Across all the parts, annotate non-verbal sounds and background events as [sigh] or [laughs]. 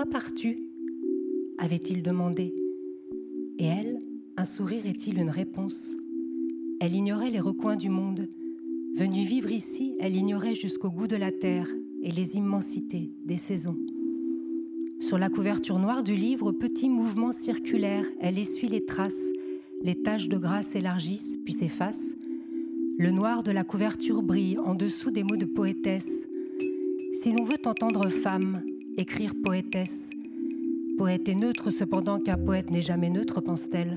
Pourquoi pars-tu avait-il demandé. Et elle, un sourire est-il une réponse? Elle ignorait les recoins du monde. Venue vivre ici, elle ignorait jusqu'au goût de la terre et les immensités des saisons. Sur la couverture noire du livre, petit mouvement circulaire, elle essuie les traces, les taches de gras s'élargissent puis s'effacent. Le noir de la couverture brille en dessous des mots de poétesse. Si l'on veut entendre femme, écrire poétesse. Poète est neutre cependant qu'un poète n'est jamais neutre, pense-t-elle.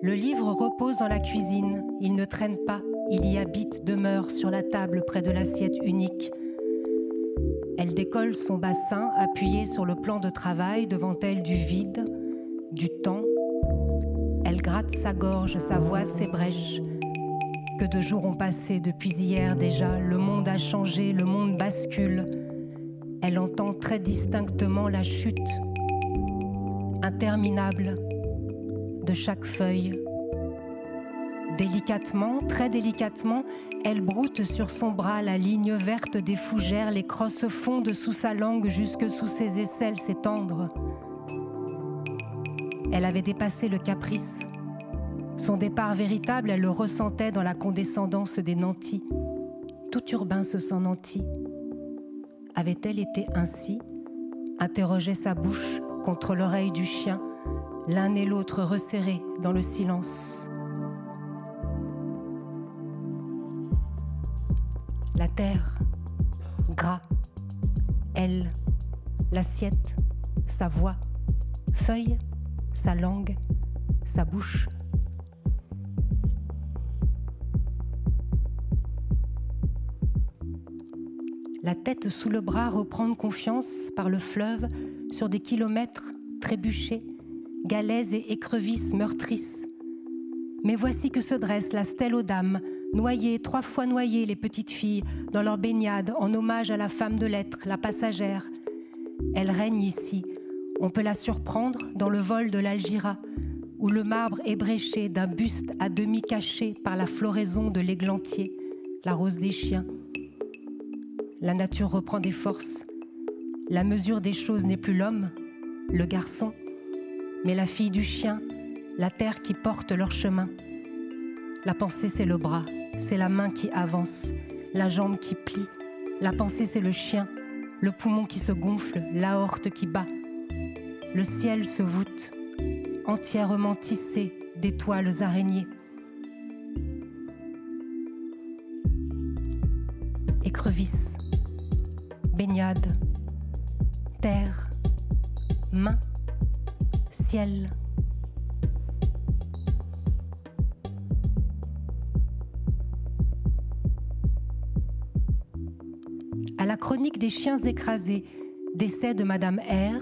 Le livre repose dans la cuisine, il ne traîne pas, il y habite, demeure sur la table près de l'assiette unique. Elle décolle son bassin appuyé sur le plan de travail devant elle du vide, du temps. Elle gratte sa gorge, sa voix s'ébrèche. Que de jours ont passé depuis hier déjà, le monde a changé, le monde bascule. Elle entend très distinctement la chute interminable de chaque feuille. Délicatement, très délicatement, elle broute sur son bras la ligne verte des fougères, les crosses fondent sous sa langue jusque sous ses aisselles s'étendre. Elle avait dépassé le caprice. Son départ véritable, elle le ressentait dans la condescendance des nantis. Tout urbain se sent nanti. Avait-elle été ainsi interrogeait sa bouche contre l'oreille du chien, l'un et l'autre resserrés dans le silence. La terre, gras, elle, l'assiette, sa voix, feuille, sa langue, sa bouche. La tête sous le bras, reprendre confiance par le fleuve sur des kilomètres trébuchés, galets et écrevisses meurtrices. Mais voici que se dresse la stèle aux dames, noyées, trois fois noyées les petites filles, dans leur baignade en hommage à la femme de lettres, la passagère. Elle règne ici. On peut la surprendre dans le vol de l'Algira, où le marbre est bréché d'un buste à demi caché par la floraison de l'églantier, la rose des chiens la nature reprend des forces. La mesure des choses n'est plus l'homme, le garçon, mais la fille du chien, la terre qui porte leur chemin. La pensée, c'est le bras, c'est la main qui avance, la jambe qui plie. La pensée, c'est le chien, le poumon qui se gonfle, l'aorte qui bat. Le ciel se voûte, entièrement tissé d'étoiles araignées. Écrevisse baignade, terre, main, ciel. À la chronique des chiens écrasés, décès de Madame R,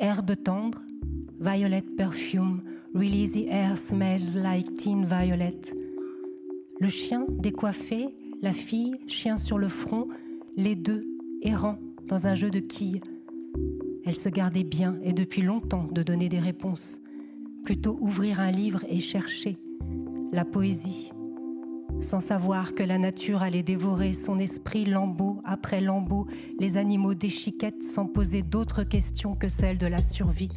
herbe tendre, violet perfume, really the air smells like teen violet. Le chien décoiffé, la fille, chien sur le front, les deux errant dans un jeu de quilles. Elle se gardait bien et depuis longtemps de donner des réponses, plutôt ouvrir un livre et chercher la poésie, sans savoir que la nature allait dévorer son esprit lambeau après lambeau, les animaux déchiquettent sans poser d'autres questions que celles de la survie.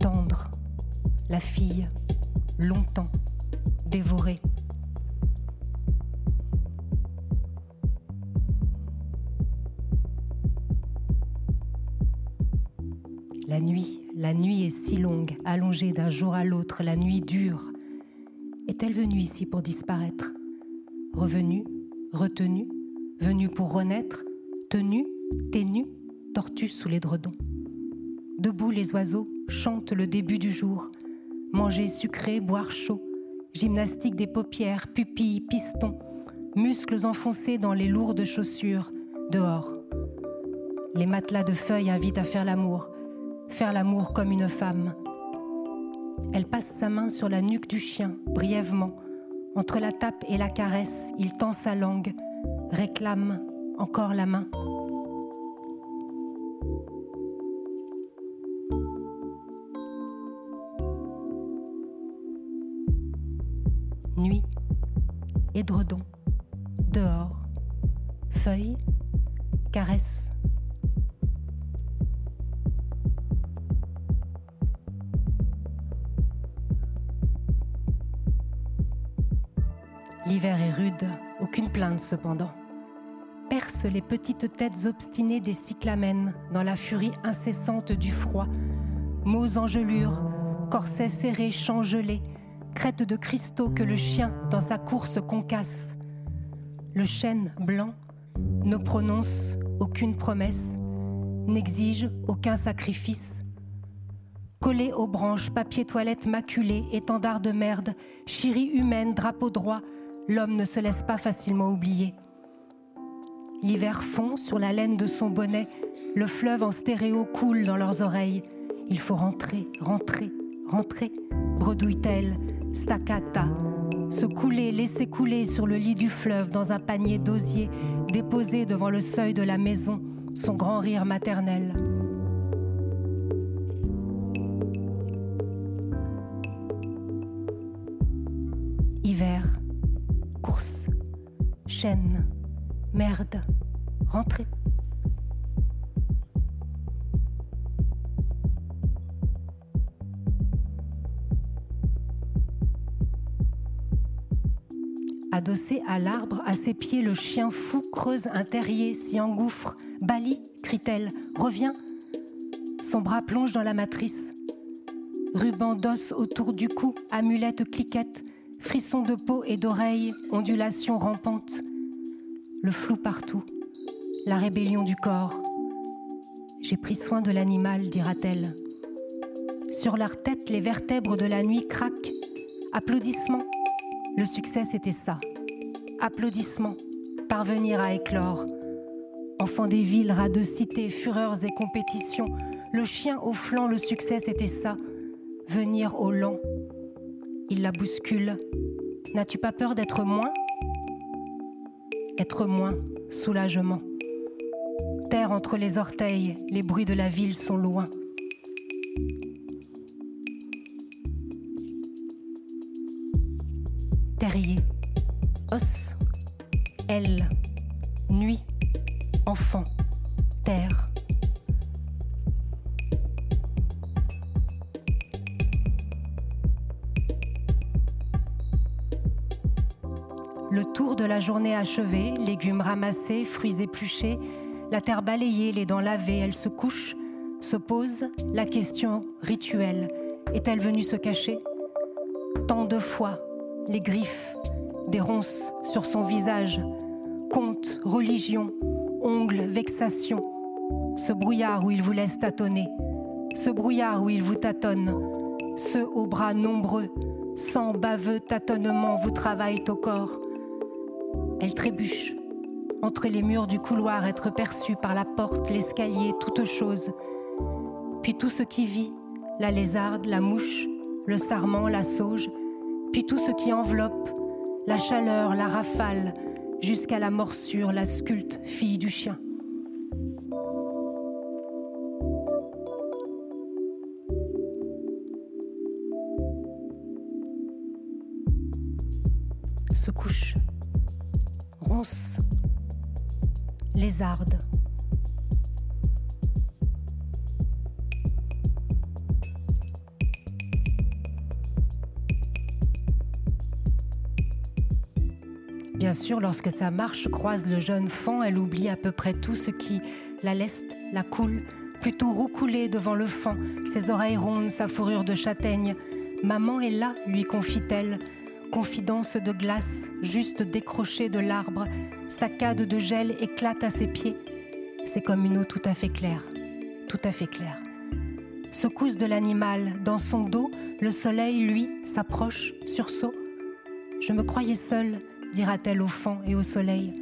Tendre, la fille, longtemps, dévorée. La nuit, la nuit est si longue, allongée d'un jour à l'autre, la nuit dure. Est-elle venue ici pour disparaître? Revenue, retenue, venue pour renaître, tenue, ténue, tortue sous les dredons. Debout, les oiseaux chantent le début du jour. Manger sucré, boire chaud, gymnastique des paupières, pupilles, pistons, muscles enfoncés dans les lourdes chaussures, dehors. Les matelas de feuilles invitent à faire l'amour, faire l'amour comme une femme. Elle passe sa main sur la nuque du chien, brièvement. Entre la tape et la caresse, il tend sa langue, réclame encore la main. Cependant. Perce les petites têtes obstinées des cyclamènes dans la furie incessante du froid. Mots engelures, corsets serrés, champs gelés, crête de cristaux que le chien dans sa course concasse. Le chêne blanc ne prononce aucune promesse, n'exige aucun sacrifice. Collé aux branches, papier toilette maculé, étendard de merde, chérie humaine, drapeau droit, l'homme ne se laisse pas facilement oublier. L'hiver fond sur la laine de son bonnet, le fleuve en stéréo coule dans leurs oreilles. Il faut rentrer, rentrer, rentrer, bredouille-t-elle, staccata. Se couler, laisser couler sur le lit du fleuve dans un panier d'osier, déposé devant le seuil de la maison, son grand rire maternel. Chaîne, merde, rentrée. Adossé à l'arbre, à ses pieds, le chien fou creuse un terrier, s'y engouffre. Bali, crie-t-elle, reviens. Son bras plonge dans la matrice. Ruban d'os autour du cou, amulette cliquette, frisson de peau et d'oreilles, ondulation rampante. Le flou partout, la rébellion du corps. J'ai pris soin de l'animal, dira-t-elle. Sur leur tête, les vertèbres de la nuit craquent. Applaudissements le succès, c'était ça. Applaudissements, parvenir à éclore. Enfant des villes, rats de cité, fureurs et compétitions, le chien au flanc, le succès, c'était ça. Venir au lent. Il la bouscule. N'as-tu pas peur d'être moins? Être moins, soulagement. Terre entre les orteils, les bruits de la ville sont loin. terrier, os, aile, nuit, enfant, terre. Le tour de la journée achevé, légumes ramassés, fruits épluchés, la terre balayée, les dents lavées, elle se couche, se pose la question rituelle. Est-elle venue se cacher? Tant de fois, les griffes, des ronces sur son visage, conte, religion, ongles, vexation, ce brouillard où il vous laisse tâtonner, ce brouillard où il vous tâtonne, ceux aux bras nombreux, sans baveux tâtonnements vous travaillent au corps. Elle trébuche entre les murs du couloir, être perçue par la porte, l'escalier, toute chose. Puis tout ce qui vit, la lézarde, la mouche, le sarment, la sauge, puis tout ce qui enveloppe, la chaleur, la rafale, jusqu'à la morsure, la sculpte, fille du chien. Bien sûr, lorsque sa marche croise le jeune fond, elle oublie à peu près tout ce qui la leste, la coule, plutôt roucoulée devant le fond, ses oreilles rondes, sa fourrure de châtaigne. Maman est là, lui confie-t-elle, confidence de glace, juste décrochée de l'arbre, saccade de gel éclate à ses pieds. C'est comme une eau tout à fait claire, tout à fait claire. Secousse de l'animal, dans son dos, le soleil, lui, s'approche, sursaut. Je me croyais seule, dira-t-elle au fond et au soleil.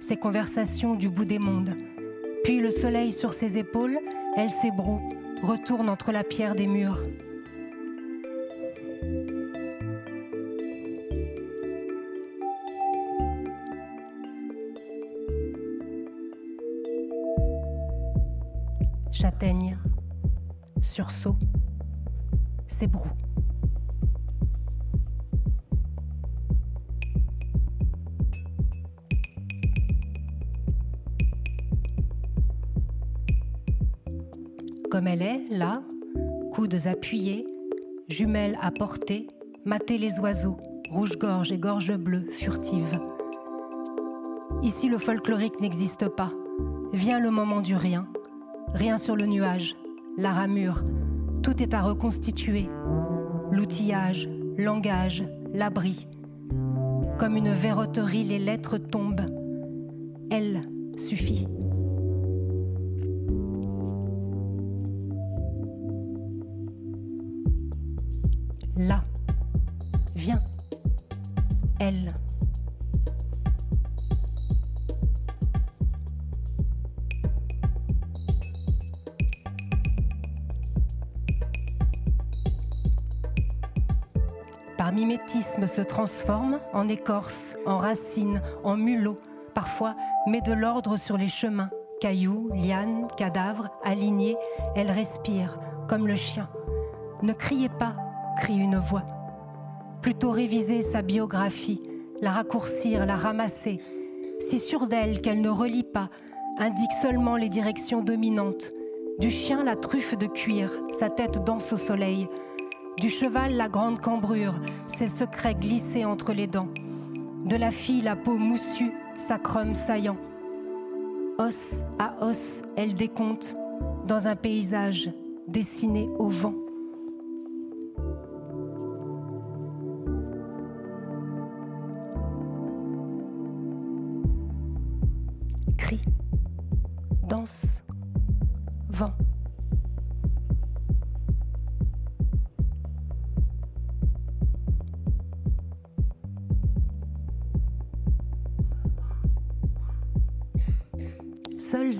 Ces conversations du bout des mondes. Puis le soleil sur ses épaules, elle s'ébroue, retourne entre la pierre des murs. Châtaigne, sursaut, s'ébroue. Comme elle est, là, coudes appuyés, jumelles à portée, mater les oiseaux, rouge-gorge et gorge bleue, furtive. Ici, le folklorique n'existe pas. Vient le moment du rien. Rien sur le nuage, la ramure. Tout est à reconstituer. L'outillage, langage, l'abri. Comme une verroterie, les lettres tombent. Elle suffit. Là. Se transforme en écorce, en racine, en mulot, parfois met de l'ordre sur les chemins. Cailloux, lianes, cadavres, alignés, elle respire, comme le chien. Ne criez pas, crie une voix. Plutôt réviser sa biographie, la raccourcir, la ramasser. Si sûre d'elle qu'elle ne relie pas, indique seulement les directions dominantes. Du chien, la truffe de cuir, sa tête danse au soleil. Du cheval, la grande cambrure, ses secrets glissés entre les dents. De la fille, la peau moussue, sacrum saillant. Os à os, elle décompte dans un paysage dessiné au vent. Cri, danse,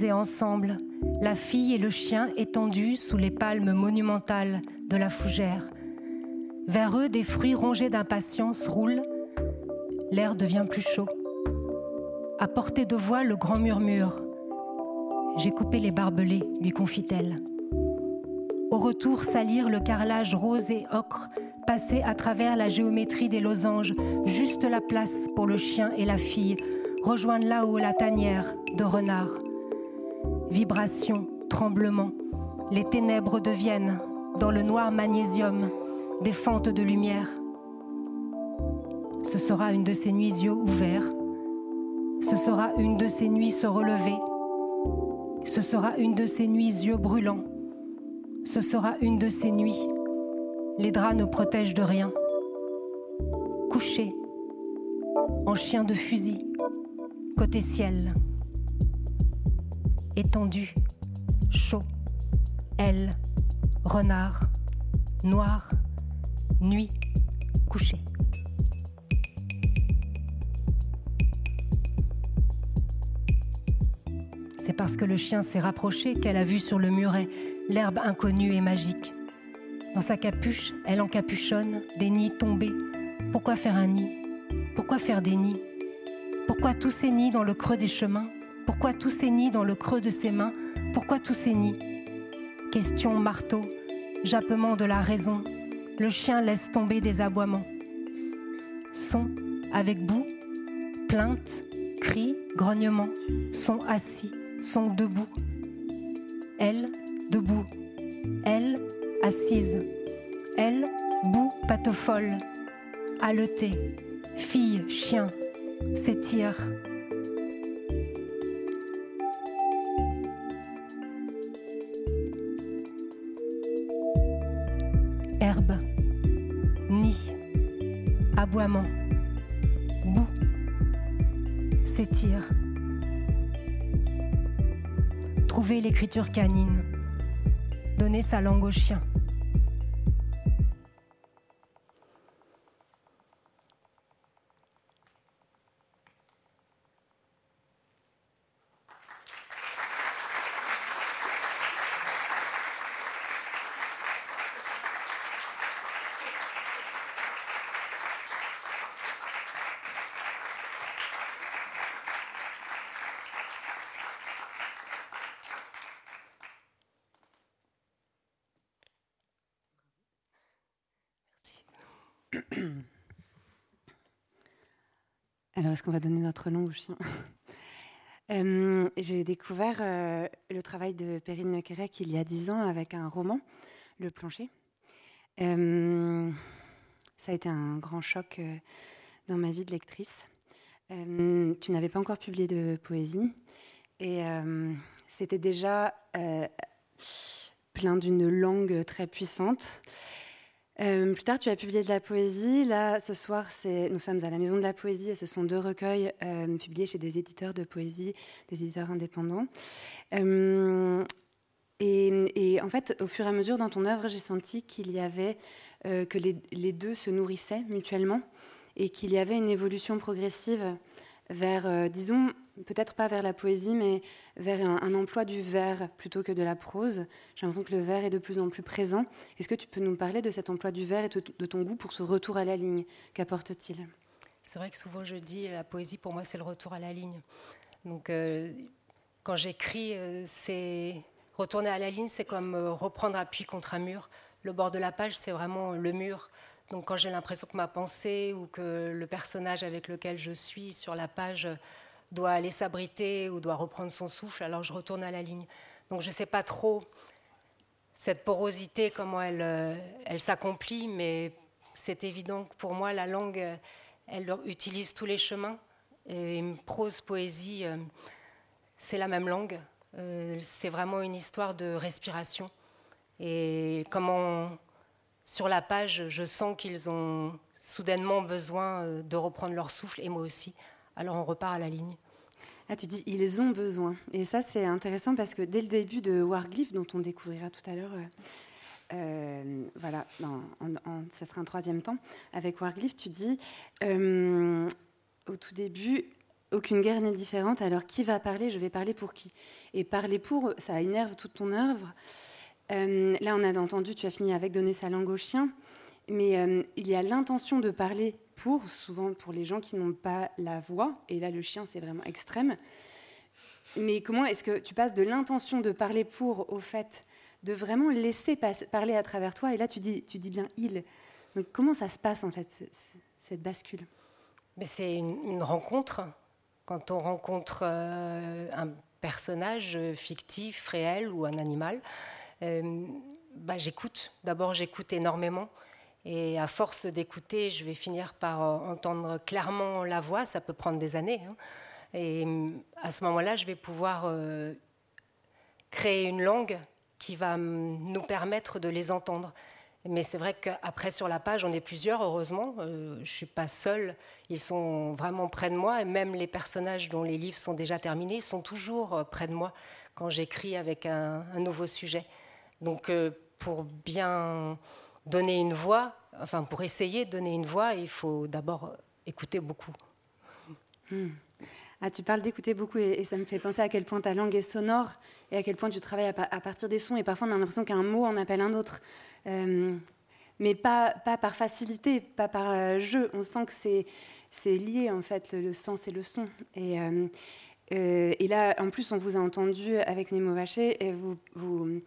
Et ensemble, la fille et le chien étendus sous les palmes monumentales de la fougère. Vers eux, des fruits rongés d'impatience roulent. L'air devient plus chaud. À portée de voix, le grand murmure. J'ai coupé les barbelés, lui confie-t-elle. Au retour, salir le carrelage rose et ocre, passer à travers la géométrie des losanges, juste la place pour le chien et la fille, rejoindre là-haut la tanière de renard. Vibration, tremblement, les ténèbres deviennent, dans le noir magnésium, des fentes de lumière. Ce sera une de ces nuits yeux ouverts. Ce sera une de ces nuits se relever. Ce sera une de ces nuits yeux brûlants. Ce sera une de ces nuits. Les draps ne protègent de rien. Couché, en chien de fusil, côté ciel étendu, chaud, elle, renard, noir, nuit, couché. C'est parce que le chien s'est rapproché qu'elle a vu sur le muret l'herbe inconnue et magique. Dans sa capuche, elle encapuchonne des nids tombés. Pourquoi faire un nid? Pourquoi faire des nids? Pourquoi tous ces nids dans le creux des chemins? Pourquoi tous ces dans le creux de ses mains? Pourquoi tous ces Question marteau, jappement de la raison. Le chien laisse tomber des aboiements. Son avec bout, plainte, cri, grognement. Son assis, son debout. Elle, debout. Elle, assise. Elle, bout, patte folle. Haleté. Fille, chien. S'étire. L'écriture canine, donner sa langue au chien. Alors, est-ce qu'on va donner notre nom au chien? [laughs] Euh, J'ai découvert euh, le travail de Perrine Quérec il y a dix ans avec un roman, Le plancher. Euh, Ça a été un grand choc dans ma vie de lectrice. tu n'avais pas encore publié de poésie et c'était déjà plein d'une langue très puissante. Euh, plus tard, tu as publié de la poésie. Là, ce soir, nous sommes à la Maison de la Poésie et ce sont deux recueils euh, publiés chez des éditeurs de poésie, des éditeurs indépendants. Euh, et, en fait, au fur et à mesure dans ton œuvre, j'ai senti qu'il y avait que les, les, deux se nourrissaient mutuellement et qu'il y avait une évolution progressive vers, disons, peut-être pas vers la poésie, mais vers un, emploi du vers plutôt que de la prose. J'ai l'impression que le vers est de plus en plus présent. Est-ce que tu peux nous parler de cet emploi du vers et de, ton goût pour ce retour à la ligne Qu'apporte-t-il? C'est vrai que souvent je dis la poésie pour moi c'est le retour à la ligne. Donc euh, quand j'écris, euh, c'est retourner à la ligne, c'est comme euh, reprendre appui contre un mur. Le bord de la page, c'est vraiment le mur. Donc quand j'ai l'impression que ma pensée ou que le personnage avec lequel je suis sur la page doit aller s'abriter ou doit reprendre son souffle, alors je retourne à la ligne. Donc je ne sais pas trop cette porosité, comment elle, euh, elle s'accomplit, mais c'est évident que pour moi, la langue, elle utilise tous les chemins. Et prose, poésie, euh, c'est la même langue. Euh, c'est vraiment une histoire de respiration. Et comment, sur la page, je sens qu'ils ont soudainement besoin de reprendre leur souffle, et moi aussi alors on repart à la ligne. Ah, tu dis ils ont besoin. Et ça, c'est intéressant parce que dès le début de Warglyph, dont on découvrira tout à l'heure, euh, euh, voilà, ça sera un troisième temps, avec Warglyph, tu dis euh, au tout début, aucune guerre n'est différente, alors qui va parler? Je vais parler pour qui? Et parler pour, ça énerve toute ton œuvre. là, on a entendu, tu as fini avec donner sa langue au chien, mais il y a l'intention de parler pour, souvent pour les gens qui n'ont pas la voix, et là le chien c'est vraiment extrême. Mais comment est-ce que tu passes de l'intention de parler pour au fait de vraiment laisser parler à travers toi Et là tu dis, tu dis bien il. Donc comment ça se passe en fait, cette bascule? Mais c'est une, rencontre. Quand on rencontre euh, un personnage fictif, réel ou un animal, euh, bah, j'écoute. D'abord j'écoute énormément. Et à force d'écouter, je vais finir par euh, entendre clairement la voix. Ça peut prendre des années. Hein. Et mm, à ce moment-là, je vais pouvoir euh, créer une langue qui va nous permettre de les entendre. Mais c'est vrai qu'après, sur la page, on est plusieurs, heureusement. Euh, je ne suis pas seule. Ils sont vraiment près de moi. Et même les personnages dont les livres sont déjà terminés sont toujours près de moi quand j'écris avec un, nouveau sujet. Donc, pour bien donner une voix, enfin pour essayer de donner une voix, il faut d'abord écouter beaucoup. Hmm. Ah, tu parles d'écouter beaucoup et, ça me fait penser à quel point ta langue est sonore et à quel point tu travailles à, partir des sons et parfois on a l'impression qu'un mot en appelle un autre. Euh, mais pas, pas par facilité, pas par euh, jeu. On sent que c'est, c'est lié en fait, le, sens et le son. Et, euh, et, là, en plus, on vous a entendu avec Nemo Vaché et vous, vous,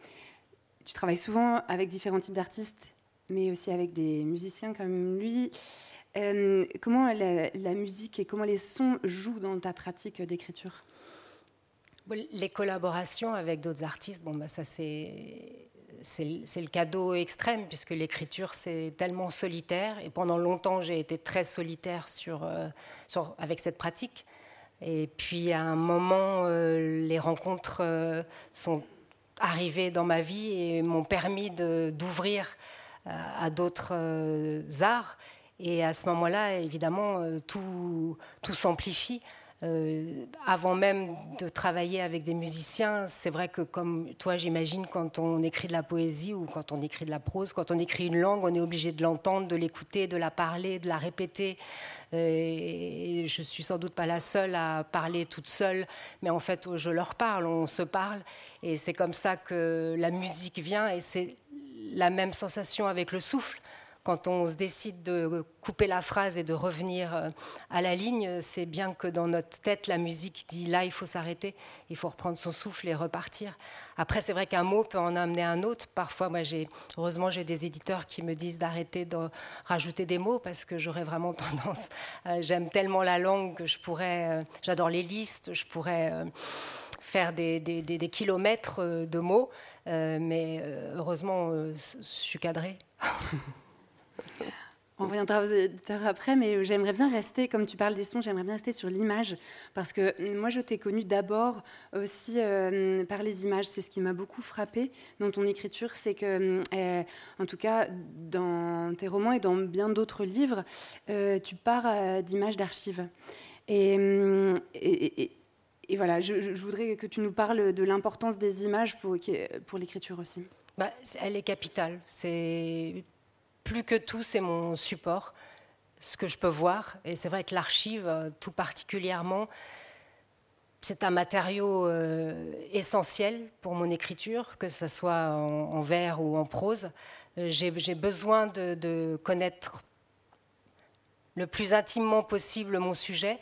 tu travailles souvent avec différents types d'artistes mais aussi avec des musiciens comme lui. Euh, comment la, musique et comment les sons jouent dans ta pratique d'écriture? Les collaborations avec d'autres artistes, bon, bah, ça c'est c'est le cadeau extrême puisque l'écriture c'est tellement solitaire et pendant longtemps j'ai été très solitaire sur, euh, sur, avec cette pratique. Et puis à un moment, euh, les rencontres sont arrivées dans ma vie et m'ont permis d'ouvrir à d'autres euh, arts. Et à ce moment-là, évidemment, euh, tout, tout s'amplifie. Euh, avant même de travailler avec des musiciens, c'est vrai que comme toi, j'imagine, quand on écrit de la poésie ou quand on écrit de la prose, quand on écrit une langue, on est obligé de l'entendre, de l'écouter, de la parler, de la répéter. Et je suis sans doute pas la seule à parler toute seule, mais en fait, je leur parle, on se parle. Et c'est comme ça que la musique vient et c'est la même sensation avec le souffle. Quand on se décide de couper la phrase et de revenir euh, à la ligne, c'est bien que dans notre tête, la musique dit là, il faut s'arrêter, il faut reprendre son souffle et repartir. Après, c'est vrai qu'un mot peut en amener un autre. Parfois, moi, j'ai, heureusement, j'ai des éditeurs qui me disent d'arrêter de rajouter des mots parce que j'aurais vraiment [laughs] tendance. j'aime tellement la langue que je pourrais. Euh, j'adore les listes, je pourrais euh, faire des, kilomètres de mots. Euh, mais euh, heureusement, euh, je suis cadrée. [laughs] On reviendra aux après, mais j'aimerais bien rester, comme tu parles des sons, j'aimerais bien rester sur l'image, parce que moi, je t'ai connue d'abord aussi par les images. C'est ce qui m'a beaucoup frappé dans ton écriture, c'est que, euh, en tout cas, dans tes romans et dans bien d'autres livres, tu pars d'images d'archives. Et, et, voilà, je, voudrais que tu nous parles de l'importance des images pour, pour l'écriture aussi. Bah, elle est capitale. C'est plus que tout, c'est mon support, ce que je peux voir. Et c'est vrai que l'archive, euh, tout particulièrement, c'est un matériau euh, essentiel pour mon écriture, que ce soit en, vers ou en prose. Euh, j'ai besoin de, connaître le plus intimement possible mon sujet.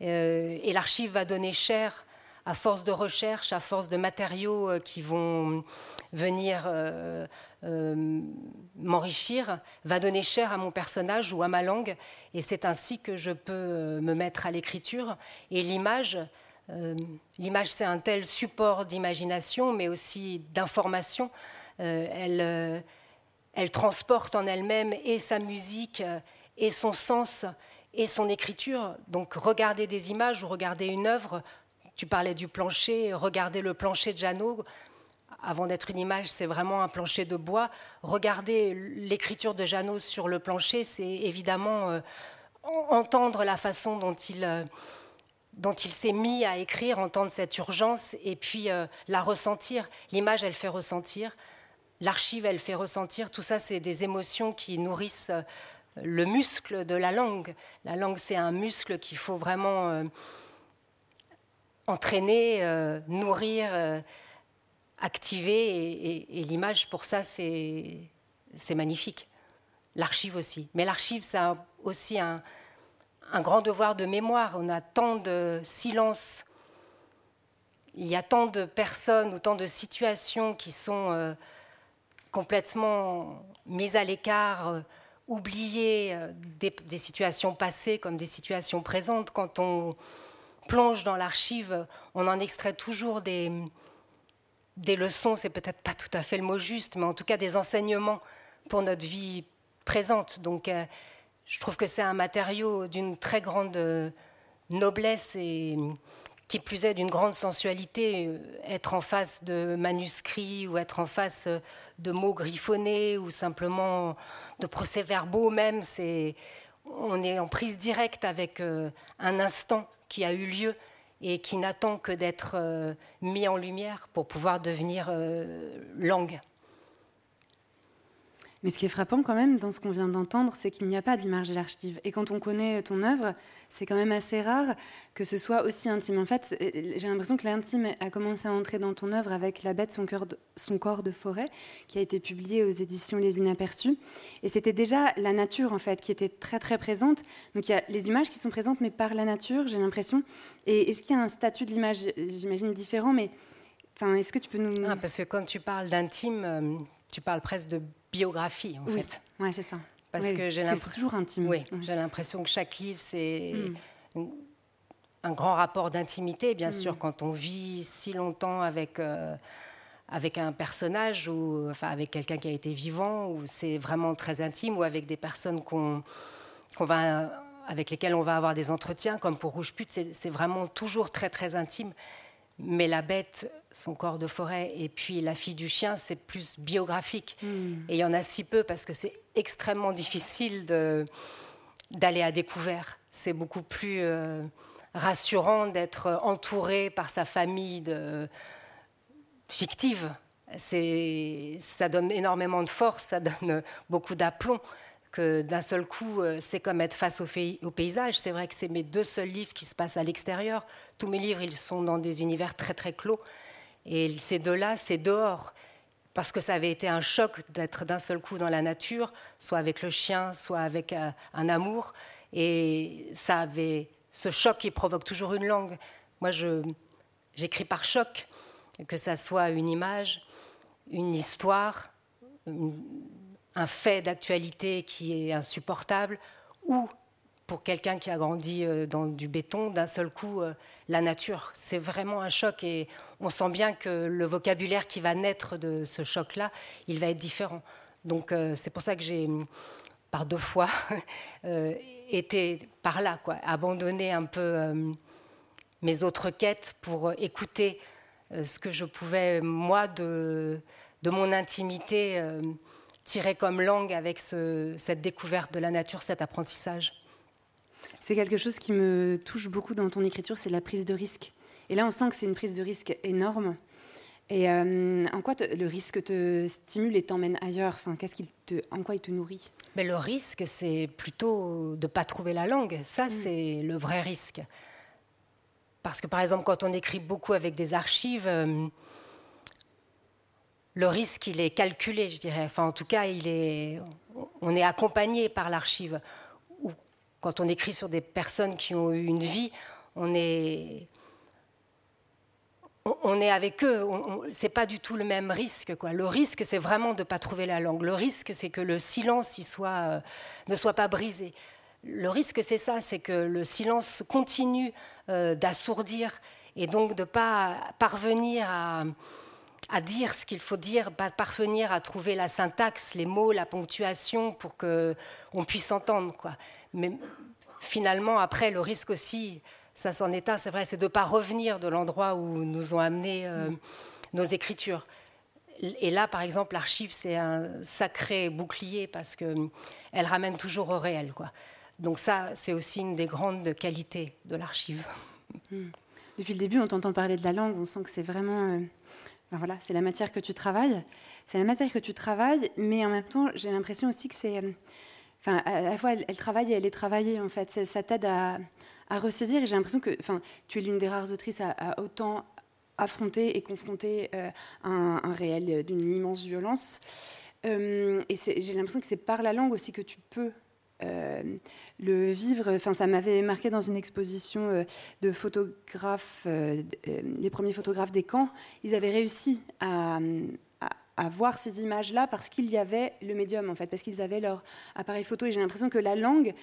Et l'archive va donner cher à force de recherche, à force de matériaux qui vont venir euh, m'enrichir, va donner cher à mon personnage ou à ma langue. Et c'est ainsi que je peux euh, me mettre à l'écriture. Et l'image, euh, l'image c'est un tel support d'imagination, mais aussi d'information. elle transporte en elle-même et sa musique et son sens et son écriture. Donc regarder des images ou regarder une œuvre, tu parlais du plancher, regarder le plancher de Jeannot, avant d'être une image, c'est vraiment un plancher de bois. Regarder l'écriture de Jeannot sur le plancher, c'est évidemment euh, entendre la façon dont il, euh, dont il s'est mis à écrire, entendre cette urgence et puis euh, la ressentir. L'image, elle fait ressentir. L'archive, elle fait ressentir. Tout ça, c'est des émotions qui nourrissent le muscle de la langue. La langue, c'est un muscle qu'il faut vraiment entraîner, nourrir activer et, l'image pour ça c'est magnifique. L'archive aussi. Mais l'archive c'est aussi un, grand devoir de mémoire. On a tant de silence, il y a tant de personnes ou tant de situations qui sont euh, complètement mises à l'écart, oubliées, euh, des, des, situations passées comme des situations présentes. Quand on plonge dans l'archive, on en extrait toujours des, des leçons, c'est peut-être pas tout à fait le mot juste, mais en tout cas des enseignements pour notre vie présente. Donc, euh, je trouve que c'est un matériau d'une très grande euh, noblesse et qui plus est d'une grande sensualité. Euh, être en face de manuscrits ou être en face de mots griffonnés ou simplement de procès-verbaux même, c'est on est en prise directe avec un instant qui a eu lieu et qui n'attend que d'être euh, mis en lumière pour pouvoir devenir euh, langue. Mais ce qui est frappant quand même dans ce qu'on vient d'entendre, c'est qu'il n'y a pas d'image de l'archive. Et quand on connaît ton œuvre, c'est quand même assez rare que ce soit aussi intime. En fait, j'ai l'impression que l'intime a commencé à entrer dans ton œuvre avec La bête, son, son corps de forêt, qui a été publié aux éditions Les Inaperçus. Et c'était déjà la nature, en fait, qui était très, très présente. Donc il y a les images qui sont présentes, mais par la nature, j'ai l'impression. Et est-ce qu'il y a un statut de l'image, j'imagine, différent mais Enfin, est-ce que tu peux nous... Ah, parce que quand tu parles d'intime, euh, tu parles presque de biographie, en oui. fait. Oui, c'est ça. Parce que j'ai l'impression toujours intime. Oui, j'ai l'impression que chaque livre, c'est mm. un grand rapport d'intimité, bien mm. sûr, quand on vit si longtemps avec. Euh, avec un personnage ou enfin avec quelqu'un qui a été vivant où c'est vraiment très intime ou avec des personnes qu'on va avec lesquelles on va avoir des entretiens comme pour Rouge Pute c'est vraiment toujours très très intime mais la bête, son corps de forêt, et puis la fille du chien, c'est plus biographique. Hmm. Et il y en a si peu parce que c'est extrêmement difficile d'aller à découvert. C'est beaucoup plus euh, rassurant d'être entouré par sa famille de, fictive. Ça donne énormément de force, ça donne beaucoup d'aplomb que d'un seul coup, euh, c'est comme être face au, paysage. C'est vrai que c'est mes deux seuls livres qui se passent à l'extérieur. Tous mes livres, ils sont dans des univers très très clos. Et ces deux-là, c'est dehors. Parce que ça avait été un choc d'être d'un seul coup dans la nature, soit avec le chien, soit avec euh, un amour. Et ça avait ce choc qui provoque toujours une langue. Moi, j'écris par choc, que ça soit une image, une histoire, une, un fait d'actualité qui est insupportable, ou pour quelqu'un qui a grandi euh, dans du béton, d'un seul coup, euh, la nature. C'est vraiment un choc et on sent bien que le vocabulaire qui va naître de ce choc-là, il va être différent. Donc euh, c'est pour ça que j'ai par deux fois, [laughs] été par là, quoi, abandonner un peu mes autres quêtes pour écouter ce que je pouvais, moi, de, de mon intimité, tirer comme langue avec cette découverte de la nature, cet apprentissage. C'est quelque chose qui me touche beaucoup dans ton écriture, c'est la prise de risque. Et là, on sent que c'est une prise de risque énorme. Et euh, en quoi le risque te stimule et t'emmène ailleurs? Enfin, qu'est-ce qu'il te, En quoi il te nourrit? Mais Le risque, c'est plutôt de ne pas trouver la langue. Ça, mm. c'est le vrai risque. Parce que, par exemple, quand on écrit beaucoup avec des archives, euh, le risque, il est calculé, je dirais. Enfin, en tout cas, on est accompagné par l'archive. Quand on écrit sur des personnes qui ont eu une vie, on est, avec eux. C'est pas du tout le même risque. Le risque, c'est vraiment de ne pas trouver la langue. Le risque, c'est que le silence euh, ne soit pas brisé. Le risque, c'est ça, c'est que le silence continue euh, d'assourdir et donc de ne pas parvenir à à dire ce qu'il faut dire, parvenir à trouver la syntaxe, les mots, la ponctuation pour que on puisse entendre. Quoi. Mais finalement, après, le risque aussi, ça s'en est un, c'est vrai, c'est de ne pas revenir de l'endroit où nous ont amené euh, nos écritures. Et là, par exemple, l'archive, c'est un sacré bouclier parce qu'elle ramène toujours au réel. Quoi. Donc ça, c'est aussi une des grandes qualités de l'archive. Hmm. Depuis le début, on t'entend parler de la langue, on sent que c'est vraiment euh, ben voilà, c'est la matière que tu travailles. C'est la matière que tu travailles, mais en même temps, j'ai l'impression aussi que c'est. Euh, enfin, à la fois, elle, travaille et elle est travaillée, en fait. Ça, t'aide à, ressaisir. Et j'ai l'impression que enfin, tu es l'une des rares autrices à, autant affronter et confronter euh, un, réel d'une immense violence. Euh, et j'ai l'impression que c'est par la langue aussi que tu peux euh, le vivre, enfin, ça m'avait marqué dans une exposition euh, de photographes, euh, les premiers photographes des camps. Ils avaient réussi à, à, voir ces images-là parce qu'il y avait le médium, en fait, parce qu'ils avaient leur appareil photo. Et j'ai l'impression que la langue,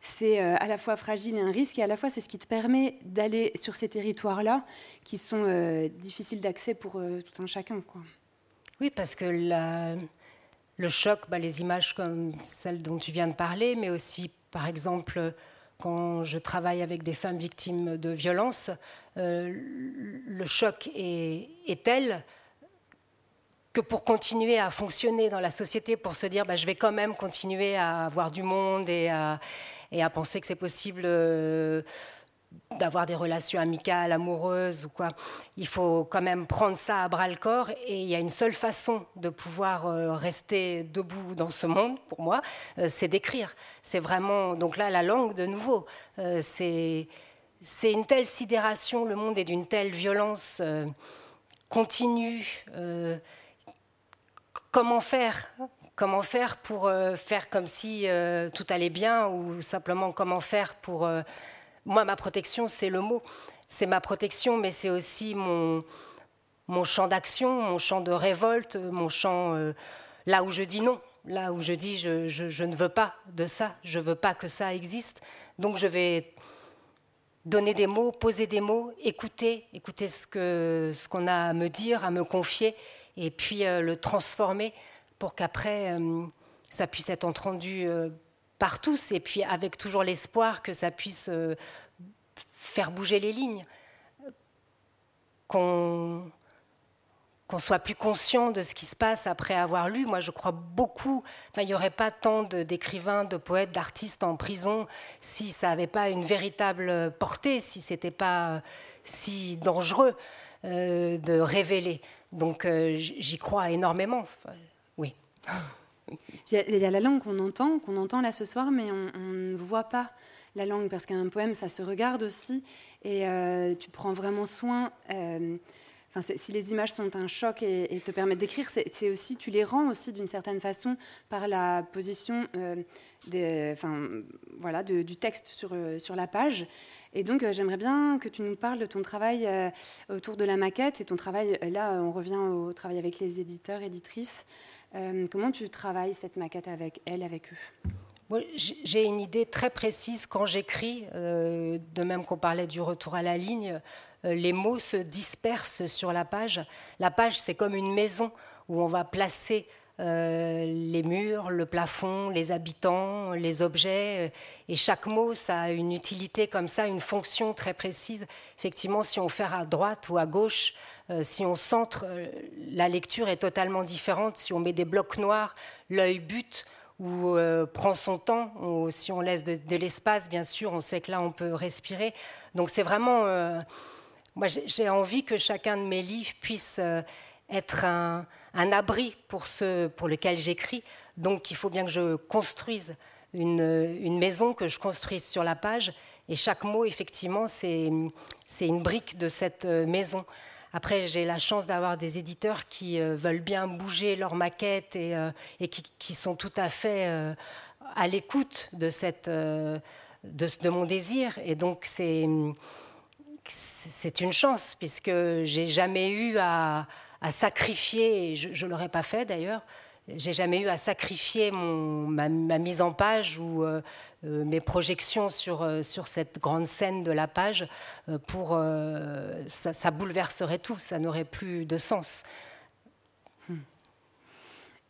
c'est à la fois fragile et un risque, et à la fois c'est ce qui te permet d'aller sur ces territoires-là qui sont difficiles d'accès pour tout un chacun. Quoi. Oui, parce que la le choc, bah, les images comme celles dont tu viens de parler, mais aussi, par exemple, quand je travaille avec des femmes victimes de violences, euh, le choc est, tel que pour continuer à fonctionner dans la société, pour se dire bah, je vais quand même continuer à avoir du monde et à, et à penser que c'est possible. Euh, d'avoir des relations amicales, amoureuses ou quoi. Il faut quand même prendre ça à bras le corps et il y a une seule façon de pouvoir euh, rester debout dans ce monde, pour moi, euh, c'est d'écrire. C'est vraiment donc là la langue de nouveau. Euh, c'est c'est une telle sidération, le monde est d'une telle violence continue. comment faire Comment faire pour faire comme si tout allait bien ou simplement comment faire pour moi, ma protection, c'est le mot. C'est ma protection, mais c'est aussi mon, champ d'action, mon champ de révolte, mon champ euh, là où je dis non, là où je dis je, ne veux pas de ça, je ne veux pas que ça existe. Donc je vais donner des mots, poser des mots, écouter, écouter ce qu'on ce qu'on a à me dire, à me confier, et puis euh, le transformer pour qu'après euh, ça puisse être entendu par tous, et puis avec toujours l'espoir que ça puisse euh, faire bouger les lignes, qu'on soit plus conscient de ce qui se passe après avoir lu. Moi, je crois beaucoup. Il n'y aurait pas tant d'écrivains, de, poètes, d'artistes en prison si ça n'avait pas une véritable portée, si c'était pas euh, si dangereux euh, de révéler. Donc, j'y crois énormément. oui. [laughs] Il y, a la langue qu'on entend, qu'on entend là ce soir, mais on, ne voit pas la langue parce qu'un poème, ça se regarde aussi et euh, tu prends vraiment soin. Euh, si les images sont un choc et, te permettent d'écrire, c'est aussi, tu les rends aussi d'une certaine façon par la position euh, voilà, du texte sur, sur la page. Et donc, j'aimerais bien que tu nous parles de ton travail autour de la maquette et ton travail. Là, on revient au travail avec les éditeurs, éditrices. Euh, comment tu travailles cette maquette avec elle, avec eux? J'ai une idée très précise quand j'écris, euh, de même qu'on parlait du retour à la ligne, euh, les mots se dispersent sur la page. La page, c'est comme une maison où on va placer euh, les murs, le plafond, les habitants, les objets. Et chaque mot, ça a une utilité comme ça, une fonction très précise. Effectivement, si on fait à droite ou à gauche, euh, si on centre, euh, la lecture est totalement différente. Si on met des blocs noirs, l'œil bute ou prend son temps. Ou si on laisse de, l'espace, bien sûr, on sait que là, on peut respirer. Donc c'est vraiment... moi, j'ai envie que chacun de mes livres puisse être un, abri pour ceux pour lesquels j'écris. Donc il faut bien que je construise une, maison, que je construise sur la page. Et chaque mot, effectivement, c'est une brique de cette euh, maison. Après, j'ai la chance d'avoir des éditeurs qui euh, veulent bien bouger leur maquette et, euh, qui, sont tout à fait à l'écoute de, de, de, mon désir. Et donc, c'est une chance, puisque j'ai jamais eu à, à sacrifier, je ne l'aurais pas fait d'ailleurs, j'ai jamais eu à sacrifier mon, ma, mise en page ou euh, euh, mes projections sur, euh, sur cette grande scène de la page pour ça, bouleverserait tout, ça n'aurait plus de sens.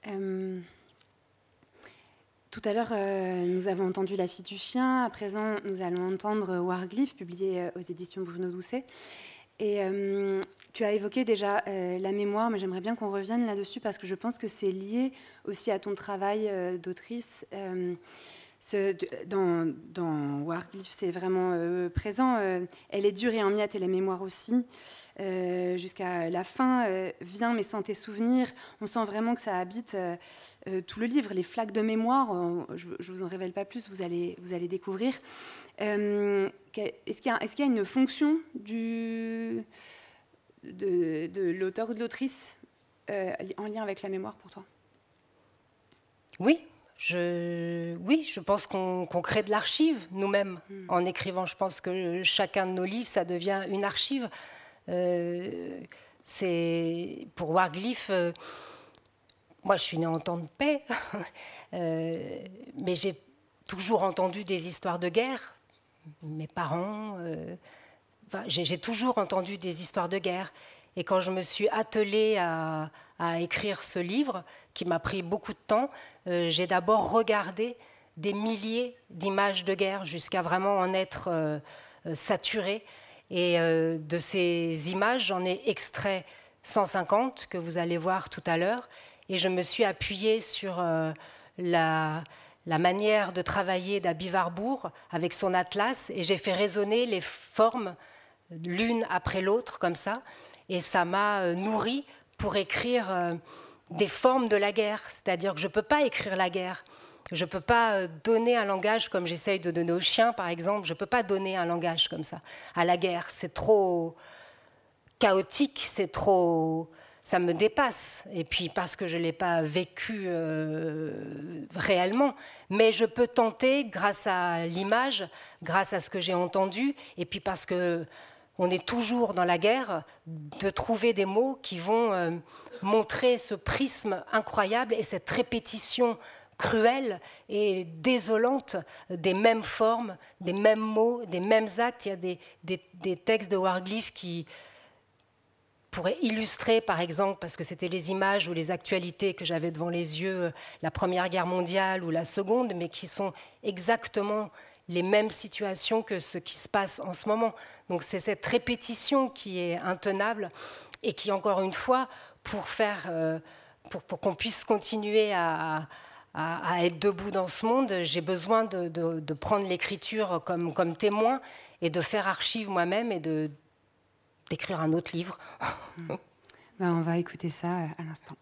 Hmm. tout à l'heure, nous avons entendu La fille du chien. À présent, nous allons entendre Warglyph, publié aux éditions Bruno Doucet. Et tu as évoqué déjà euh, la mémoire, mais j'aimerais bien qu'on revienne là-dessus parce que je pense que c'est lié aussi à ton travail euh, d'autrice. Euh, dans, dans Warglyph, c'est vraiment présent. elle est dure et en miettes et la mémoire aussi. Jusqu'à la fin, vient mais sans tes souvenirs. On sent vraiment que ça habite tout le livre. Les flaques de mémoire, je ne vous en révèle pas plus, vous allez, vous allez découvrir. Est-ce qu'il y, a une fonction du de, l'auteur ou de l'autrice euh, en lien avec la mémoire pour toi? Oui, je, oui, je pense qu'on crée de l'archive nous-mêmes hmm. en écrivant. Je pense que chacun de nos livres, ça devient une archive. Euh, c'est pour Warglyph. Euh, moi, je suis née en temps de paix, [laughs] mais j'ai toujours entendu des histoires de guerre. Mes parents, j'ai toujours entendu des histoires de guerre. Et quand je me suis attelée à, écrire ce livre, qui m'a pris beaucoup de temps, euh, j'ai d'abord regardé des milliers d'images de guerre jusqu'à vraiment en être euh, euh, saturée. Et de ces images, j'en ai extrait 150 que vous allez voir tout à l'heure. Et je me suis appuyée sur la, la manière de travailler d'Abby Warburg avec son atlas et j'ai fait résonner les formes l'une après l'autre comme ça, et ça m'a euh, nourri pour écrire euh, des formes de la guerre, c'est-à-dire que je ne peux pas écrire la guerre. Je ne peux pas euh, donner un langage comme j'essaye de donner aux chiens, par exemple. Je ne peux pas donner un langage comme ça à la guerre. C'est trop chaotique, c'est trop, ça me dépasse. Et puis parce que je ne l'ai pas vécu réellement, mais je peux tenter, grâce à l'image, grâce à ce que j'ai entendu, et puis parce que on est toujours dans la guerre, de trouver des mots qui vont euh, montrer ce prisme incroyable et cette répétition cruelle et désolante des mêmes formes, des mêmes mots, des mêmes actes. Il y a des, textes de Warglyph qui pourraient illustrer, par exemple, parce que c'était les images ou les actualités que j'avais devant les yeux, euh, la Première Guerre mondiale ou la Seconde, mais qui sont exactement les mêmes situations que ce qui se passe en ce moment. Donc c'est cette répétition qui est intenable et qui, encore une fois, pour faire, euh, pour, qu'on puisse continuer à, être debout dans ce monde, j'ai besoin de, prendre l'écriture comme, comme témoin et de faire archive moi-même et de d'écrire un autre livre. Ben, on va écouter ça à l'instant.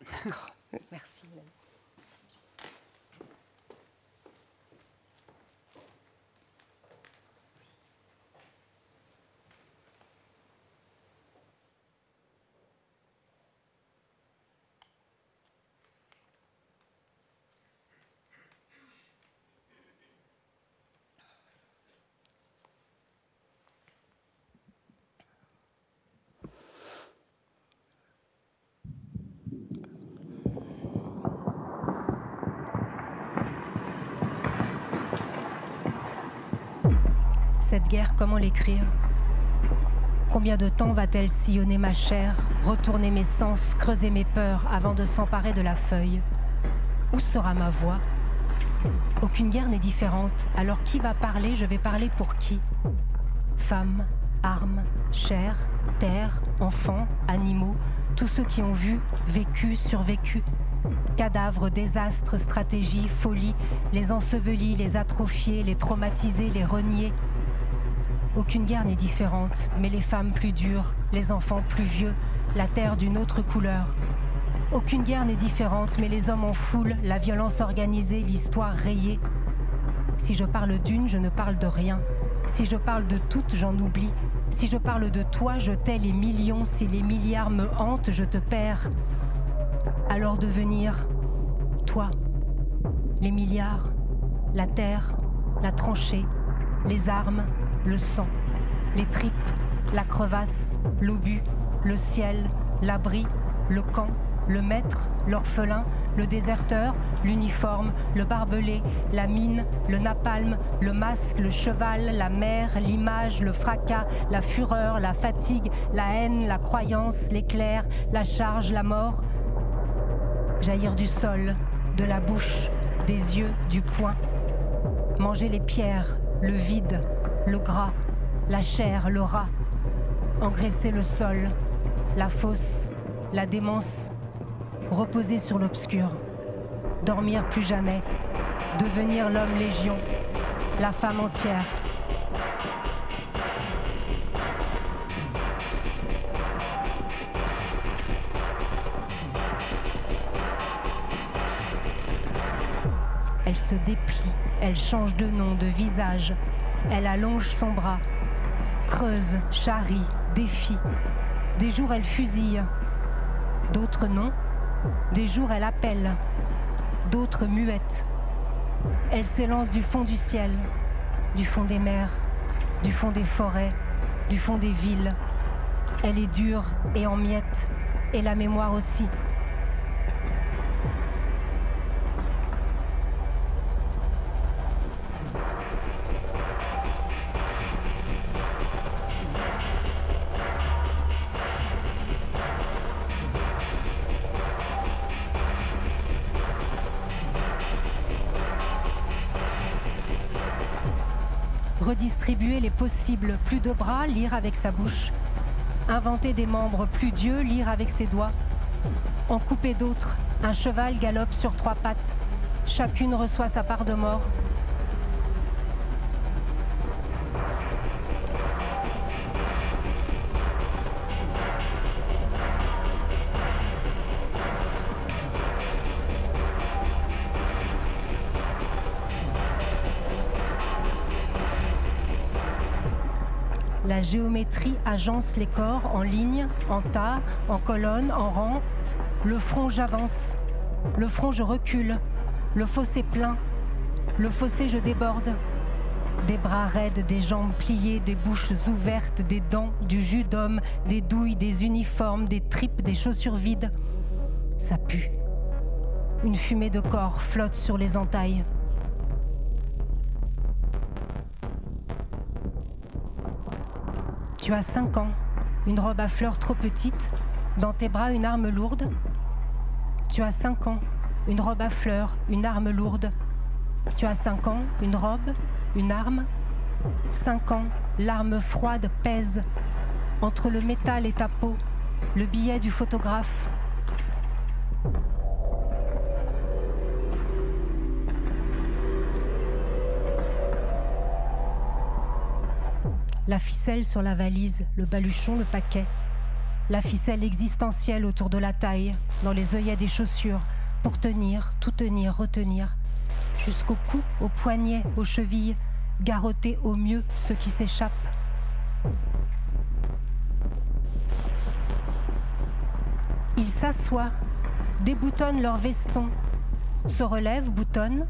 Merci. Cette guerre, comment l'écrire? Combien de temps va-t-elle sillonner ma chair, retourner mes sens, creuser mes peurs avant de s'emparer de la feuille? Où sera ma voix? Aucune guerre n'est différente. Alors qui va parler? Je vais parler pour qui? Femmes, armes, chair, terre, enfants, animaux, tous ceux qui ont vu, vécu, survécu. Cadavres, désastres, stratégies, folies, les ensevelis, les atrophiés, les traumatisés, les reniés. Aucune guerre n'est différente, mais les femmes plus dures, les enfants plus vieux, la terre d'une autre couleur. Aucune guerre n'est différente, mais les hommes en foule, la violence organisée, l'histoire rayée. Si je parle d'une, je ne parle de rien. Si je parle de toutes, j'en oublie. Si je parle de toi, je tais les millions. Si les milliards me hantent, je te perds. Alors devenir toi, les milliards, la terre, la tranchée, les armes, le sang, les tripes, la crevasse, l'obus, le ciel, l'abri, le camp, le maître, l'orphelin, le déserteur, l'uniforme, le barbelé, la mine, le napalm, le masque, le cheval, la mer, l'image, le fracas, la fureur, la fatigue, la haine, la croyance, l'éclair, la charge, la mort. Jaillir du sol, de la bouche, des yeux, du poing. Manger les pierres, le vide, le gras, la chair, le rat. Engraisser le sol, la fosse, la démence, reposer sur l'obscur, dormir plus jamais, devenir l'homme légion, la femme entière. Elle se déplie, elle change de nom, de visage, elle allonge son bras, creuse, charrie, défie. Des jours elle fusille, d'autres non. Des jours elle appelle, d'autres muettes. Elle s'élance du fond du ciel, du fond des mers, du fond des forêts, du fond des villes. Elle est dure et en miettes, et la mémoire aussi. Plus de bras, lire avec sa bouche, inventer des membres plus dieux, lire avec ses doigts, en couper d'autres, un cheval galope sur trois pattes, chacune reçoit sa part de mort, La géométrie agence les corps en ligne, en tas, en colonne, en rang. Le front j'avance, le front je recule, le fossé plein, le fossé je déborde. Des bras raides, des jambes pliées, des bouches ouvertes, des dents, du jus d'homme, des douilles, des uniformes, des tripes, des chaussures vides. Ça pue. Une fumée de corps flotte sur les entailles. Tu as 5 ans, une robe à fleurs trop petite, dans tes bras une arme lourde. Tu as 5 ans, une robe à fleurs, une arme lourde. Tu as 5 ans, une robe, une arme. 5 ans, l'arme froide pèse entre le métal et ta peau, le billet du photographe, La ficelle sur la valise, le baluchon, le paquet. La ficelle existentielle autour de la taille, dans les œillets des chaussures, pour tenir, tout tenir, retenir. Jusqu'au cou, au poignet, aux chevilles, garrotter au mieux ceux qui s'échappent. Ils s'assoient, déboutonnent leur veston, se relèvent, boutonnent,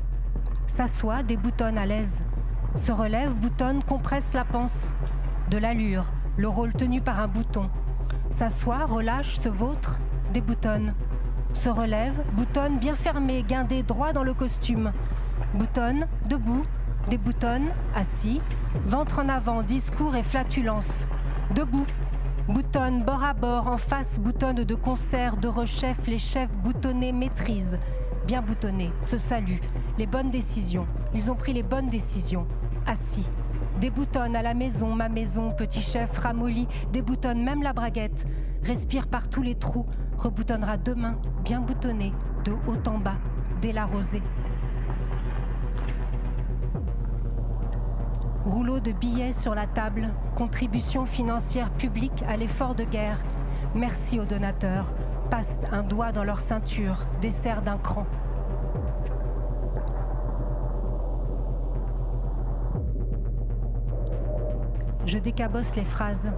s'assoient, déboutonnent à l'aise se relève, boutonne, compresse la panse. De l'allure, le rôle tenu par un bouton. S'assoit, relâche, se vautre, déboutonne. Se relève, boutonne bien fermé, guindé droit dans le costume. Boutonne, debout, déboutonne, assis, ventre en avant, discours et flatulence. Debout, boutonne bord à bord, en face, boutonne de concert, de rechef, les chefs boutonnés maîtrisent. bien boutonnés, se saluent, les bonnes décisions. Ils ont pris les bonnes décisions. Assis. Déboutonne à la maison, ma maison, petit chef ramolli, déboutonne même la braguette. Respire par tous les trous, reboutonnera demain, bien boutonné, de haut en bas, dès la rosée. Rouleau de billets sur la table, contribution financière publique à l'effort de guerre. Merci aux donateurs. Passe un doigt dans leur ceinture, dessert d'un cran. Je décabosse les phrases.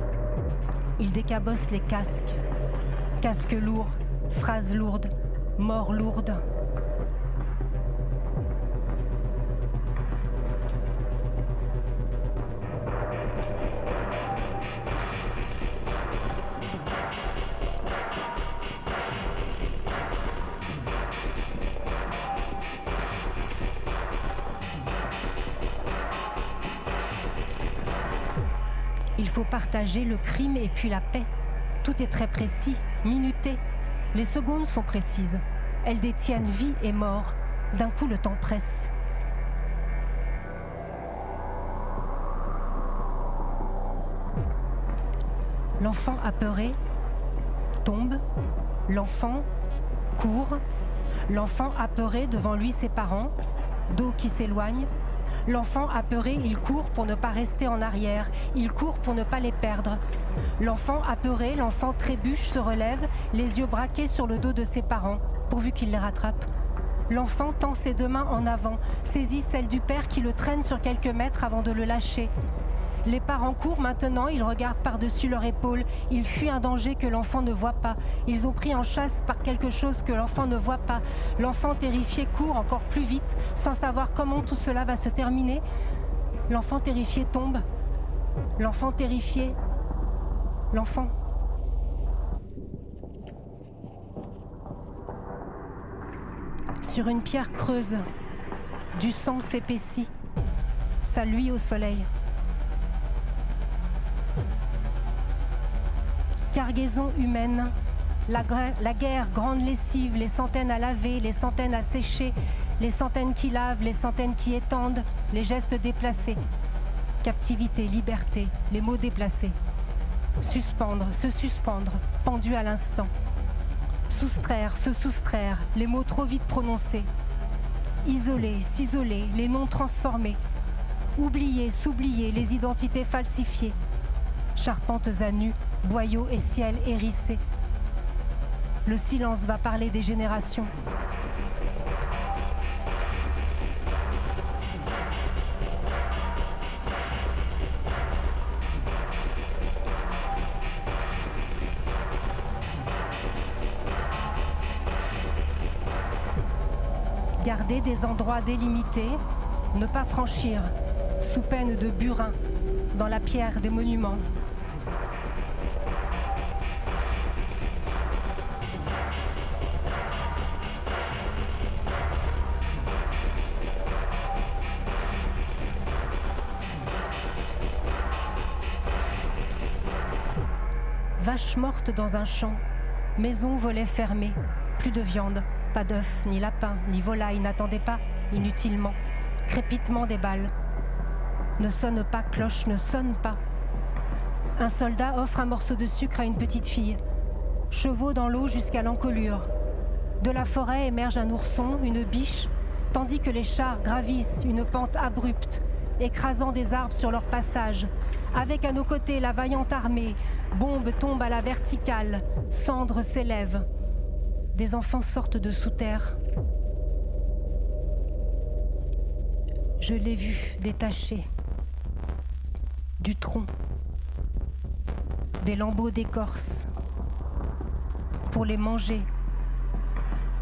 Il décabosse les casques. Casque lourd, phrases lourdes, mort lourde. Le crime et puis la paix. Tout est très précis, minuté. Les secondes sont précises. Elles détiennent vie et mort. D'un coup, le temps presse. L'enfant apeuré tombe. L'enfant court. L'enfant apeuré devant lui ses parents. Dos qui s'éloigne. L'enfant apeuré, il court pour ne pas rester en arrière, il court pour ne pas les perdre. L'enfant apeuré, l'enfant trébuche, se relève, les yeux braqués sur le dos de ses parents, pourvu qu'il les rattrape. L'enfant tend ses deux mains en avant, saisit celle du père qui le traîne sur quelques mètres avant de le lâcher. Les parents courent maintenant, ils regardent par-dessus leur épaule, ils fuient un danger que l'enfant ne voit pas. Ils ont pris en chasse par quelque chose que l'enfant ne voit pas. L'enfant terrifié court encore plus vite, sans savoir comment tout cela va se terminer. L'enfant terrifié tombe. L'enfant terrifié. L'enfant. Sur une pierre creuse, du sang s'épaissit. Ça luit au soleil. Cargaison humaine, la, la, guerre, grande lessive, les centaines à laver, les centaines à sécher, les centaines qui lavent, les centaines qui étendent, les gestes déplacés. Captivité, liberté, les mots déplacés. Suspendre, se suspendre, pendu à l'instant. Soustraire, se soustraire, les mots trop vite prononcés. Isoler, s'isoler, les noms transformés. Oublier, s'oublier, les identités falsifiées. Charpentes à nu, boyaux et ciel hérissés. Le silence va parler des générations. Garder des endroits délimités, ne pas franchir, sous peine de burin, dans la pierre des monuments. Dans un champ, maison volet fermé, plus de viande, pas d'œufs, ni lapin, ni volaille, n'attendez pas, inutilement, crépitement des balles. Ne sonne pas, cloche ne sonne pas. Un soldat offre un morceau de sucre à une petite fille. Chevaux dans l'eau jusqu'à l'encolure. De la forêt émerge un ourson, une biche, tandis que les chars gravissent une pente abrupte, écrasant des arbres sur leur passage, avec à nos côtés la vaillante armée, bombe tombe à la verticale, cendres s'élèvent. Des enfants sortent de sous terre. Je l'ai vu détaché du tronc, des lambeaux d'écorce, pour les manger,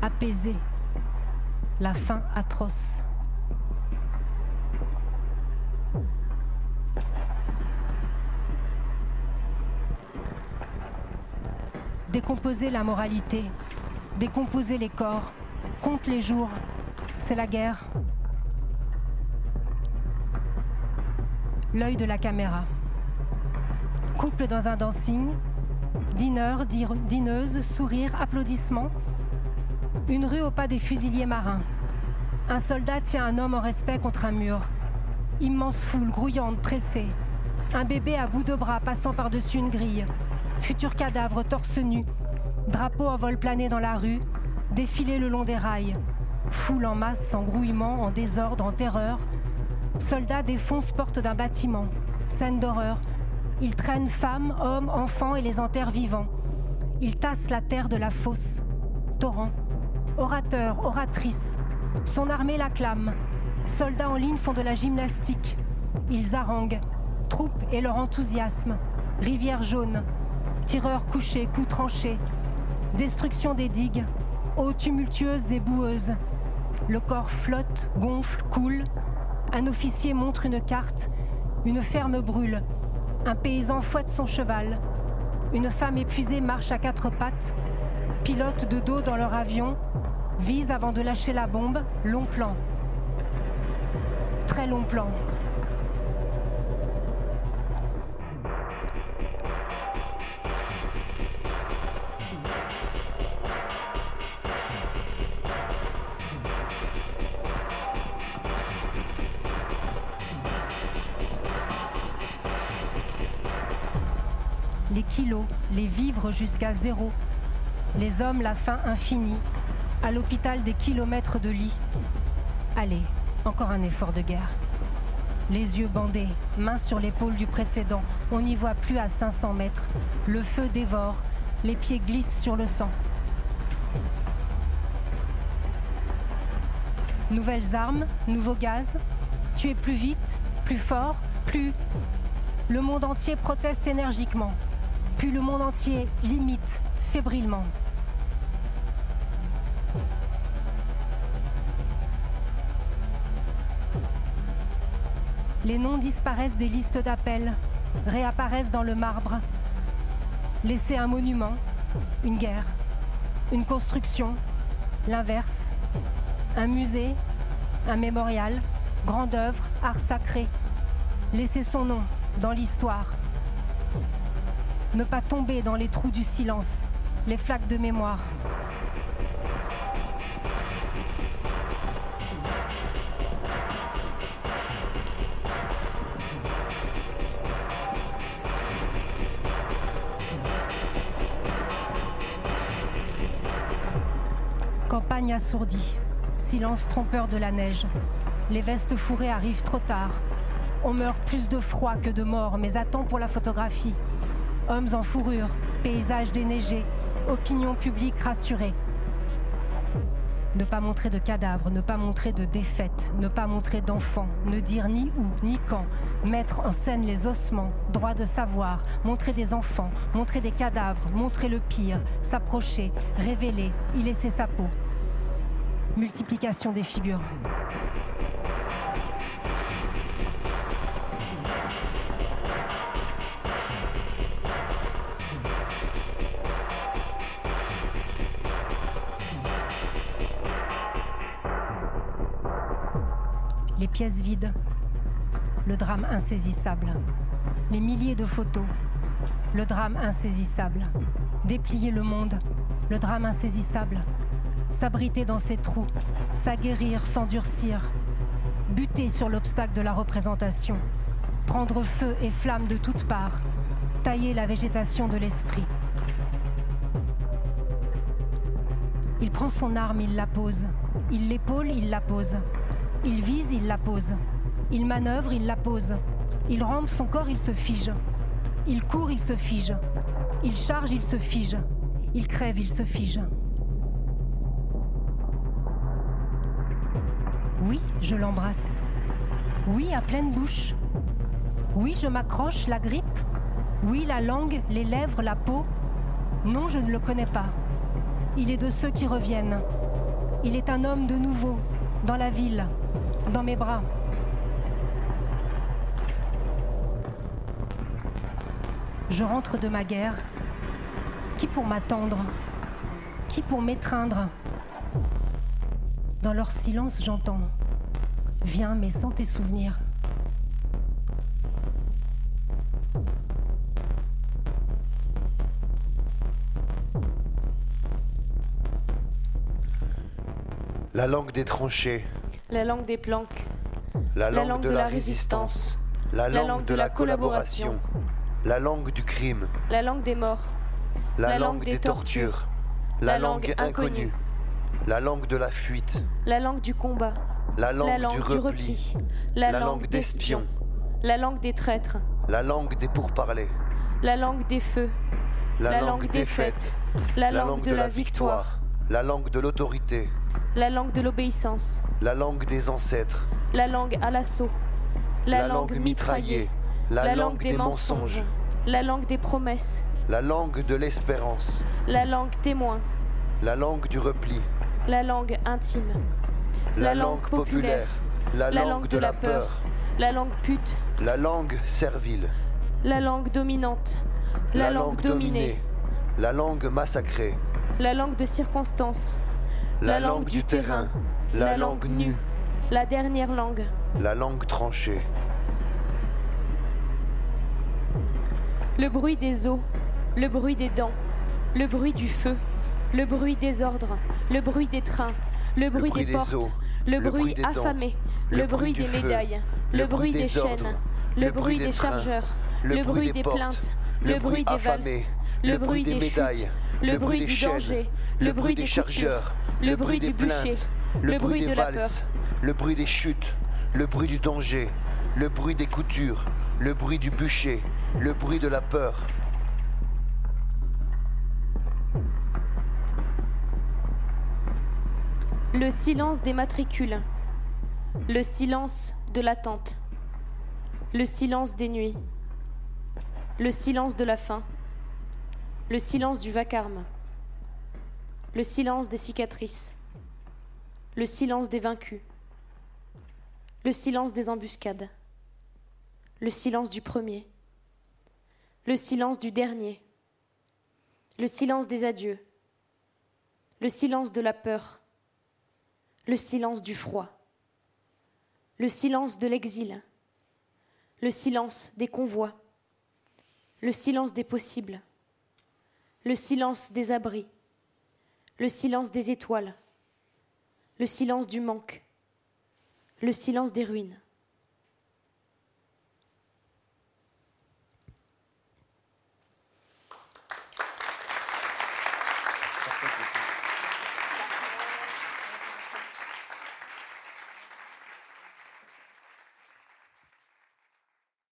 apaiser la faim atroce. Décomposer la moralité, décomposer les corps, compte les jours, c'est la guerre. L'œil de la caméra. Couple dans un dancing, dîneur, dineuse, sourire, applaudissements. Une rue au pas des fusiliers marins. Un soldat tient un homme en respect contre un mur. Immense foule grouillante, pressée. Un bébé à bout de bras passant par-dessus une grille. Futur cadavre torse nu. Drapeau en vol plané dans la rue. Défilé le long des rails. Foule en masse, en grouillement, en désordre, en terreur. Soldats défoncent porte d'un bâtiment. Scène d'horreur. Ils traînent femmes, hommes, enfants et les enterrent vivants. Ils tassent la terre de la fosse. Torrent. Orateur, oratrice. Son armée l'acclame. Soldats en ligne font de la gymnastique. Ils haranguent. Troupes et leur enthousiasme. Rivière jaune. Tireurs couchés, coups tranchés. Destruction des digues. Eau tumultueuse et boueuse. Le corps flotte, gonfle, coule. Un officier montre une carte. Une ferme brûle. Un paysan fouette son cheval. Une femme épuisée marche à quatre pattes. Pilote de dos dans leur avion. Vise avant de lâcher la bombe. Long plan. Très long plan. Les vivres jusqu'à zéro, les hommes la faim infinie, à l'hôpital des kilomètres de lits. Allez, encore un effort de guerre. Les yeux bandés, mains sur l'épaule du précédent, on n'y voit plus à 500 mètres. Le feu dévore, les pieds glissent sur le sang. Nouvelles armes, nouveaux gaz, tuer plus vite, plus fort, plus... Le monde entier proteste énergiquement. Puis le monde entier limite fébrilement. Les noms disparaissent des listes d'appels, réapparaissent dans le marbre. Laisser un monument, une guerre, une construction, l'inverse, un musée, un mémorial, grande œuvre, art sacré. Laisser son nom dans l'histoire. Ne pas tomber dans les trous du silence, les flaques de mémoire. Campagne assourdie, silence trompeur de la neige. Les vestes fourrées arrivent trop tard. On meurt plus de froid que de mort, mais attend pour la photographie. Hommes en fourrure, paysages déneigés, opinion publique rassurée. Ne pas montrer de cadavres, ne pas montrer de défaites, ne pas montrer d'enfants, ne dire ni où, ni quand, mettre en scène les ossements, droit de savoir, montrer des enfants, montrer des cadavres, montrer le pire, s'approcher, révéler, y laisser sa peau. Multiplication des figures. Le drame insaisissable, les milliers de photos, le drame insaisissable, déplier le monde, le drame insaisissable, s'abriter dans ses trous, s'aguerrir, s'endurcir, buter sur l'obstacle de la représentation, prendre feu et flamme de toutes parts, tailler la végétation de l'esprit. Il prend son arme, il la pose. Il l'épaule, il la pose. Il vise, il la pose. Il manœuvre, il la pose. Il rampe son corps, il se fige. Il court, il se fige. Il charge, il se fige. Il crève, il se fige. Oui, je l'embrasse. Oui, à pleine bouche. Oui, je m'accroche, la grippe. Oui, la langue, les lèvres, la peau. Non, je ne le connais pas. Il est de ceux qui reviennent. Il est un homme de nouveau, dans la ville, dans mes bras. Je rentre de ma guerre. Qui pour m'attendre? Qui pour m'étreindre? Dans leur silence, j'entends. Viens, mais sans tes souvenirs. La langue des tranchées. La langue des planques. La langue, de, la, résistance. La langue, de, la collaboration. La langue du crime. La langue des morts. La, langue, des, tortures. La, langue inconnue. La langue de la fuite. La langue du combat. La langue, du, repli. La, langue d'espion. La langue des traîtres. La langue des pourparlers. La langue des feux. La, langue des fêtes. La, langue de, la victoire. La langue de l'autorité. La langue de l'obéissance. La langue des ancêtres. La langue à l'assaut. La, langue mitraillée. La, langue des mensonges. La langue des promesses. La langue de l'espérance. La langue témoin. La langue du repli. La langue intime. La, langue populaire. La, langue de la peur. La langue pute. La langue servile. La langue dominante. La, langue, dominée. La langue massacrée. La langue de circonstance. La, langue, du terrain. La, langue nue. La dernière langue. La langue tranchée. Le bruit des eaux. Le bruit des dents. Le bruit du feu. Le bruit des ordres. Le bruit des trains. Le bruit, des, portes. le, bruit, affamé. Le, bruit, des médailles. Le, bruit des, chaînes. Le bruit des chargeurs. Le bruit des plaintes le bruit des valses, le bruit des médailles, le bruit du danger, le bruit des chargeurs, le bruit du bûcher, le bruit de la peur, le bruit des chutes, le bruit du danger, le bruit des coutures, le bruit du bûcher, le bruit de la peur. Le silence des matricules, le silence de l'attente, le silence des nuits le silence de la faim, le silence du vacarme, le silence des cicatrices, le silence des vaincus, le silence des embuscades, le silence du premier, le silence du dernier, le silence des adieux, le silence de la peur, le silence du froid, le silence de l'exil, le silence des convois, le silence des possibles, le silence des abris, le silence des étoiles, le silence du manque, le silence des ruines.